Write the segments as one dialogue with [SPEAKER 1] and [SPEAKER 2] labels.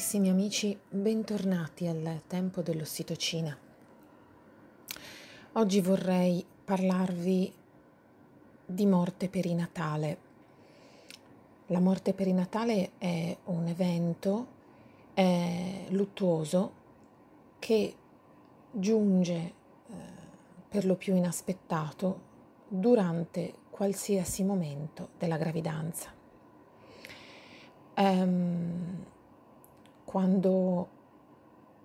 [SPEAKER 1] Carissimi amici, bentornati al tempo dell'ossitocina. Oggi vorrei parlarvi di morte perinatale. La morte perinatale è un evento è luttuoso che giunge eh, per lo più inaspettato durante qualsiasi momento della gravidanza. Um, quando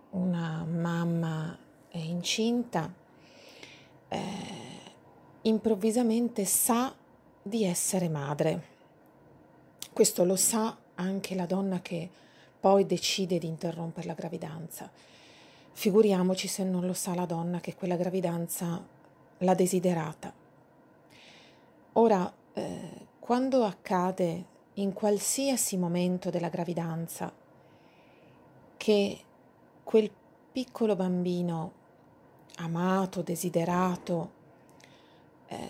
[SPEAKER 1] una mamma è incinta, eh, improvvisamente sa di essere madre. Questo lo sa anche la donna che poi decide di interrompere la gravidanza. Figuriamoci se non lo sa la donna che quella gravidanza l'ha desiderata. Ora, eh, quando accade in qualsiasi momento della gravidanza che quel piccolo bambino amato, desiderato, eh,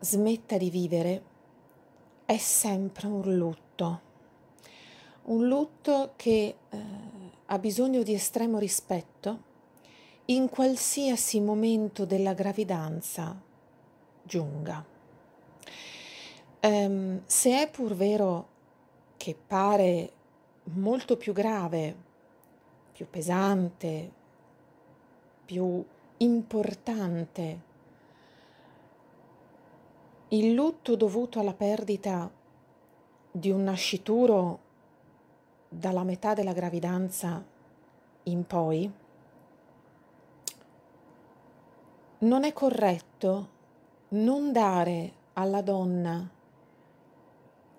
[SPEAKER 1] smetta di vivere, è sempre un lutto. Un lutto che eh, ha bisogno di estremo rispetto in qualsiasi momento della gravidanza giunga. Um, se è pur vero che pare molto più grave più pesante, più importante. Il lutto dovuto alla perdita di un nascituro dalla metà della gravidanza in poi non è corretto non dare alla donna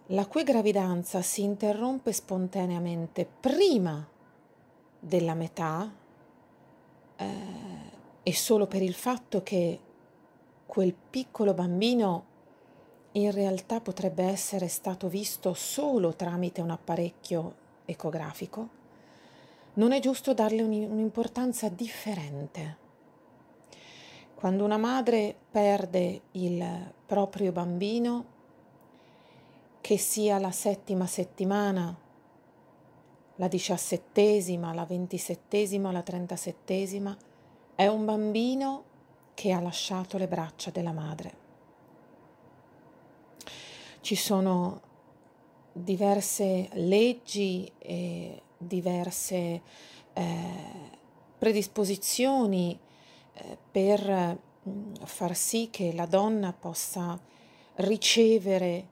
[SPEAKER 1] la cui gravidanza si interrompe spontaneamente prima della metà eh, e solo per il fatto che quel piccolo bambino in realtà potrebbe essere stato visto solo tramite un apparecchio ecografico, non è giusto darle un'importanza differente. Quando una madre perde il proprio bambino, che sia la settima settimana la diciassettesima, la ventisettesima, la trentasettesima, è un bambino che ha lasciato le braccia della madre. Ci sono diverse leggi e diverse eh, predisposizioni eh, per mm, far sì che la donna possa ricevere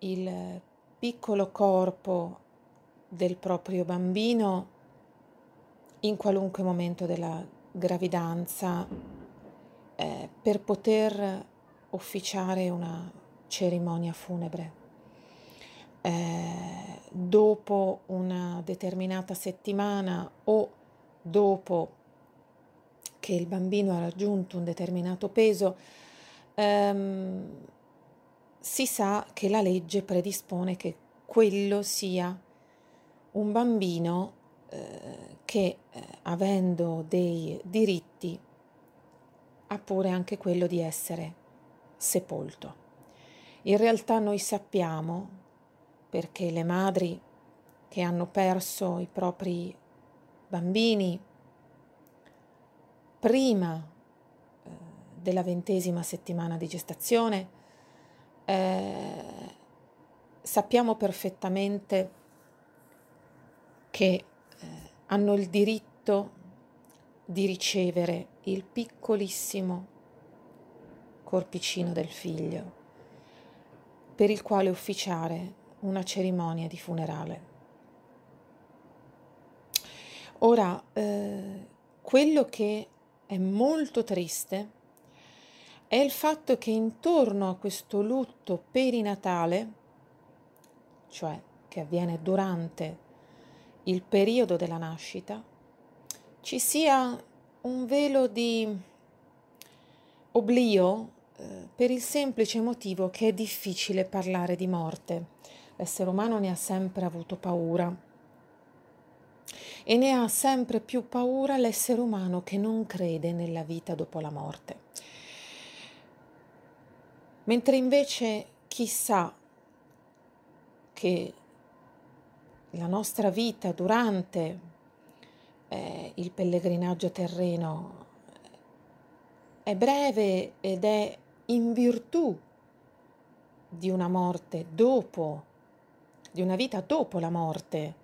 [SPEAKER 1] il piccolo corpo del proprio bambino in qualunque momento della gravidanza eh, per poter ufficiare una cerimonia funebre. Eh, dopo una determinata settimana o dopo che il bambino ha raggiunto un determinato peso, ehm, si sa che la legge predispone che quello sia un bambino eh, che eh, avendo dei diritti ha pure anche quello di essere sepolto. In realtà noi sappiamo, perché le madri che hanno perso i propri bambini prima eh, della ventesima settimana di gestazione, eh, sappiamo perfettamente che eh, hanno il diritto di ricevere il piccolissimo corpicino del figlio per il quale ufficiare una cerimonia di funerale. Ora, eh, quello che è molto triste è il fatto che intorno a questo lutto perinatale, cioè che avviene durante il periodo della nascita, ci sia un velo di oblio eh, per il semplice motivo che è difficile parlare di morte. L'essere umano ne ha sempre avuto paura e ne ha sempre più paura l'essere umano che non crede nella vita dopo la morte. Mentre invece chi sa che la nostra vita durante eh, il pellegrinaggio terreno è breve ed è in virtù di una morte dopo, di una vita dopo la morte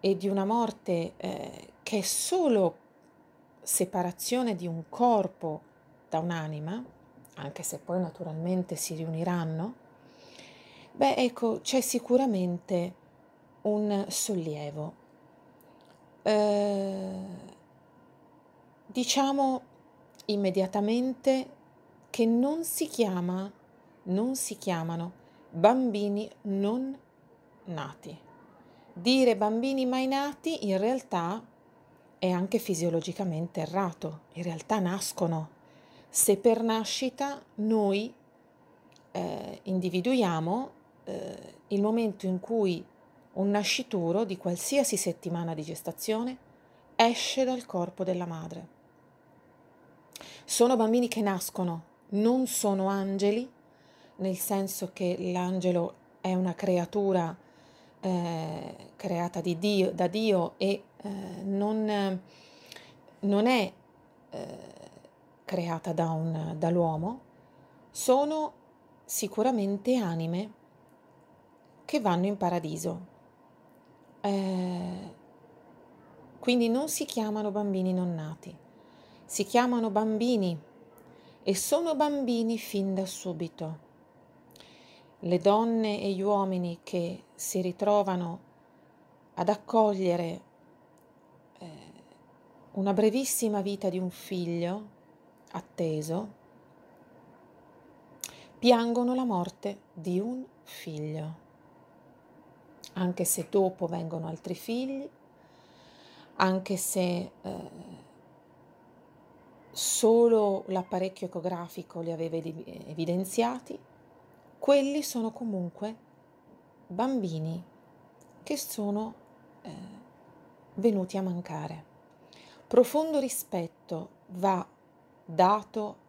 [SPEAKER 1] e di una morte eh, che è solo separazione di un corpo da un'anima, anche se poi naturalmente si riuniranno, beh ecco c'è sicuramente un sollievo. Eh, diciamo immediatamente che non si chiama, non si chiamano bambini non nati. Dire bambini mai nati in realtà è anche fisiologicamente errato, in realtà nascono. Se per nascita noi eh, individuiamo eh, il momento in cui un nascituro di qualsiasi settimana di gestazione esce dal corpo della madre. Sono bambini che nascono, non sono angeli, nel senso che l'angelo è una creatura eh, creata Dio, da Dio e eh, non, non, è eh, creata da un, dall'uomo, sono sicuramente anime che vanno in paradiso. Eh, quindi non si chiamano bambini non nati, si chiamano bambini e sono bambini fin da subito. Le donne e gli uomini che si ritrovano ad accogliere eh, una brevissima vita di un figlio atteso, piangono la morte di un figlio anche se dopo vengono altri figli, anche se eh, solo l'apparecchio ecografico li aveva evidenziati, quelli sono comunque bambini che sono eh, venuti a mancare. Profondo rispetto va dato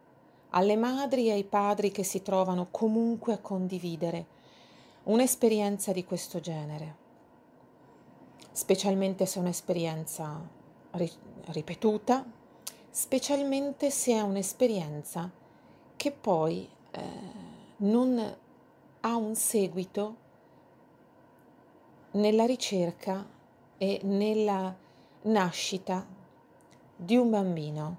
[SPEAKER 1] alle madri e ai padri che si trovano comunque a condividere un'esperienza di questo genere, specialmente se è un'esperienza ri- ripetuta, specialmente se è un'esperienza che poi eh, non ha un seguito nella ricerca e nella nascita di un bambino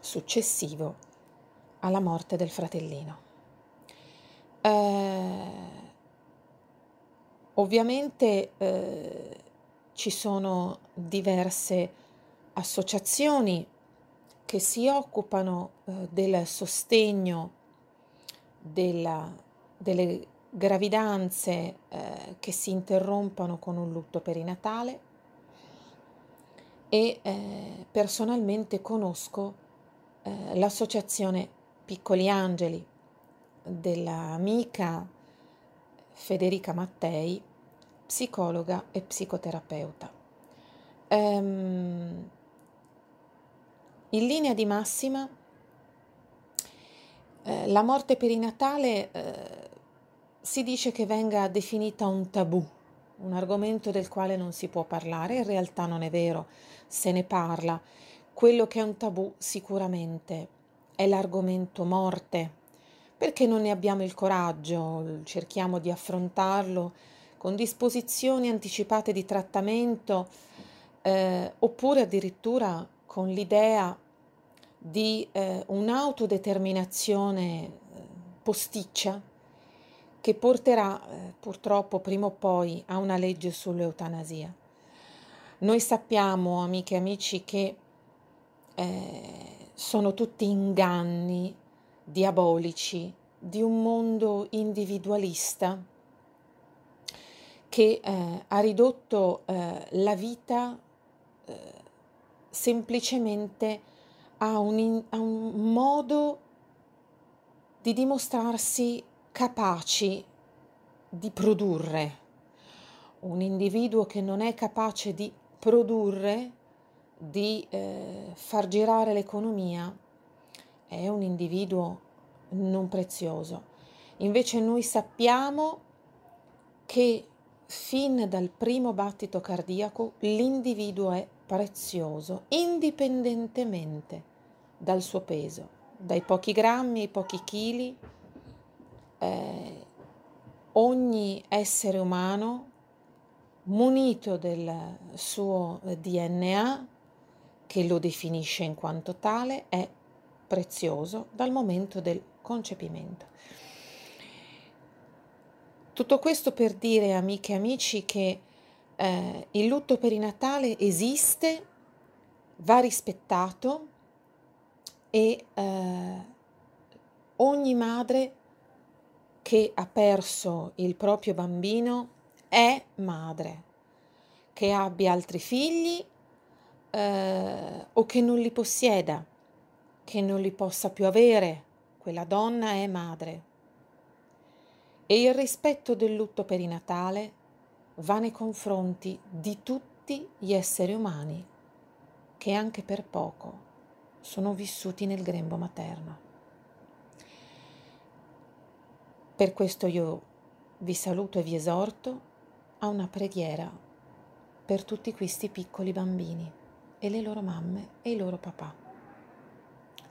[SPEAKER 1] successivo alla morte del fratellino. Eh, ovviamente eh, ci sono diverse associazioni che si occupano eh, del sostegno della, delle gravidanze eh, che si interrompono con un lutto perinatale. E eh, personalmente conosco eh, l'associazione Piccoli Angeli dell'amica Federica Mattei, psicologa e psicoterapeuta. Um, in linea di massima, eh, la morte perinatale eh, si dice che venga definita un tabù, un argomento del quale non si può parlare, in realtà non è vero, se ne parla. Quello che è un tabù sicuramente è l'argomento morte, perché non ne abbiamo il coraggio, cerchiamo di affrontarlo con disposizioni anticipate di trattamento eh, oppure addirittura con l'idea di eh, un'autodeterminazione eh, posticcia che porterà eh, purtroppo prima o poi a una legge sull'eutanasia. Noi sappiamo, amiche e amici, che eh, sono tutti inganni diabolici di un mondo individualista che eh, ha ridotto eh, la vita eh, semplicemente a un, in, a un modo di dimostrarsi capaci di produrre. Un individuo che non è capace di produrre, di eh, far girare l'economia, è un individuo non prezioso. Invece noi sappiamo che fin dal primo battito cardiaco l'individuo è prezioso, indipendentemente dal suo peso, dai pochi grammi ai pochi chili. Eh, ogni essere umano munito del suo DNA che lo definisce in quanto tale è prezioso dal momento del concepimento. Tutto questo per dire, amiche e amici, che eh, il lutto perinatale esiste, va rispettato e eh, ogni madre che ha perso il proprio bambino è madre, che abbia altri figli eh, o che non li possieda, che non li possa più avere, quella donna è madre. E il rispetto del lutto perinatale va nei confronti di tutti gli esseri umani che anche per poco sono vissuti nel grembo materno. Per questo io vi saluto e vi esorto a una preghiera per tutti questi piccoli bambini e le loro mamme e i loro papà.